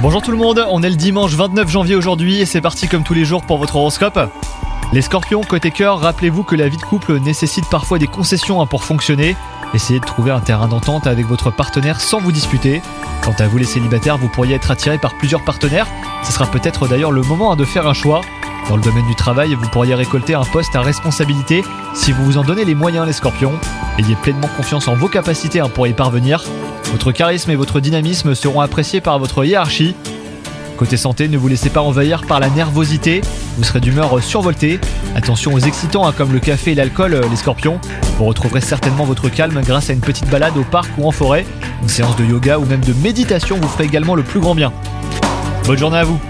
Bonjour tout le monde, on est le dimanche 29 janvier aujourd'hui et c'est parti comme tous les jours pour votre horoscope. Les scorpions, côté cœur, rappelez-vous que la vie de couple nécessite parfois des concessions hein, pour fonctionner. Essayez de trouver un terrain d'entente avec votre partenaire sans vous disputer. Quant à vous les célibataires, vous pourriez être attiré par plusieurs partenaires. Ce sera peut-être d'ailleurs le moment hein, de faire un choix. Dans le domaine du travail, vous pourriez récolter un poste à responsabilité si vous vous en donnez les moyens les scorpions. Ayez pleinement confiance en vos capacités hein, pour y parvenir. Votre charisme et votre dynamisme seront appréciés par votre hiérarchie. Côté santé, ne vous laissez pas envahir par la nervosité, vous serez d'humeur survoltée. Attention aux excitants hein, comme le café et l'alcool, euh, les scorpions. Vous retrouverez certainement votre calme grâce à une petite balade au parc ou en forêt. Une séance de yoga ou même de méditation vous ferait également le plus grand bien. Bonne journée à vous